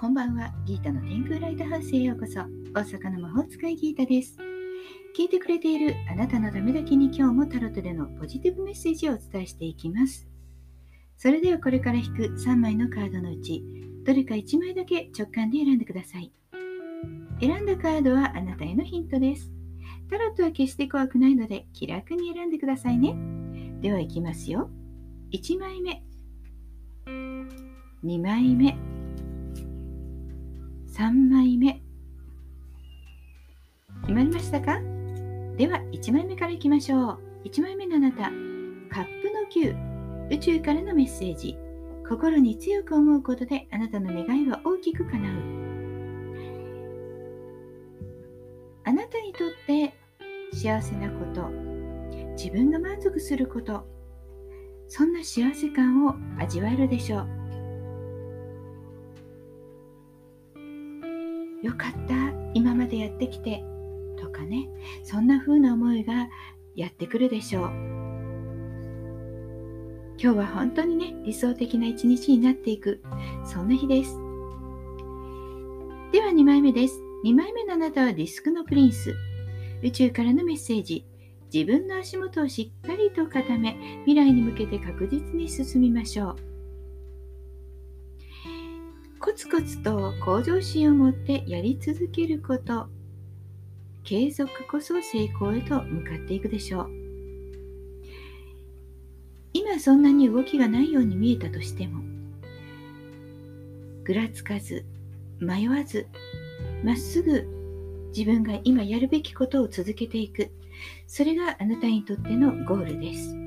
こんばんは。ギータの天空ライトハウスへようこそ。大阪の魔法使いギータです。聞いてくれているあなたのためだけに今日もタロットでのポジティブメッセージをお伝えしていきます。それではこれから引く3枚のカードのうち、どれか1枚だけ直感で選んでください。選んだカードはあなたへのヒントです。タロットは決して怖くないので気楽に選んでくださいね。では行きますよ。1枚目。2枚目。3枚目。決まりましたか？では1枚目からいきましょう。1枚目のあなたカップの9宇宙からのメッセージ。心に強く思うことであなたの願いは大きく叶う。あなたにとって幸せなこと。自分が満足すること。そんな幸せ感を味わえるでしょう。よかった今までやってきてとかね。そんな風な思いがやってくるでしょう。今日は本当にね理想的な一日になっていく。そんな日です。では2枚目です。2枚目のあなたはディスクのプリンス。宇宙からのメッセージ。自分の足元をしっかりと固め未来に向けて確実に進みましょう。コツコツと向上心を持ってやり続けること。継続こそ成功へと向かっていくでしょう。今そんなに動きがないように見えたとしてもぐらつかず迷わずまっすぐ自分が今やるべきことを続けていく。それがあなたにとってのゴールです。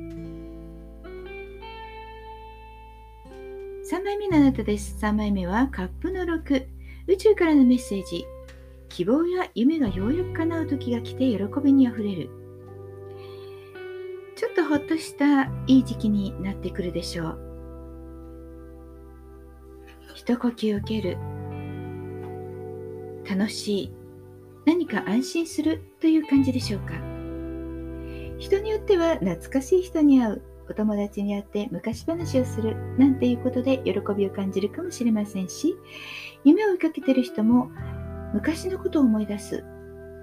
3枚目のあなたです。3枚目はカップの6。宇宙からのメッセージ。希望や夢がようやく叶う時が来て喜びにあふれる。ちょっとほっとしたいい時期になってくるでしょう。一呼吸受ける。楽しい。何か安心するという感じでしょうか。人によっては懐かしい人に会うお友達に会って昔話をするなんていうことで喜びを感じるかもしれませんし夢を追いかけてる人も昔のことを思い出す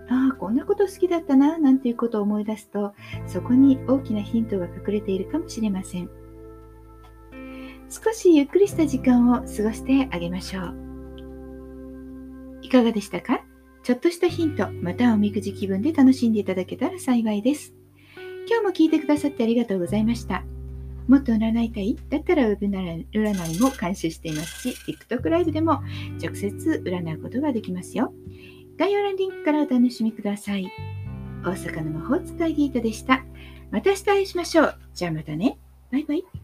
ああこんなこと好きだったななんていうことを思い出すとそこに大きなヒントが隠れているかもしれません。少しゆっくりした時間を過ごしてあげましょう。いかがでしたか？ちょっとしたヒントまたおみくじ気分で楽しんでいただけたら幸いです。今日も聞いてくださってありがとうございました。もっと占いたいだったらウェブ占いも監修していますし、TikTok ライブでも直接占うことができますよ。概要欄リンクからお楽しみください。大阪の魔法使いギータでした。また明日会いしましょう。じゃあまたね。バイバイ。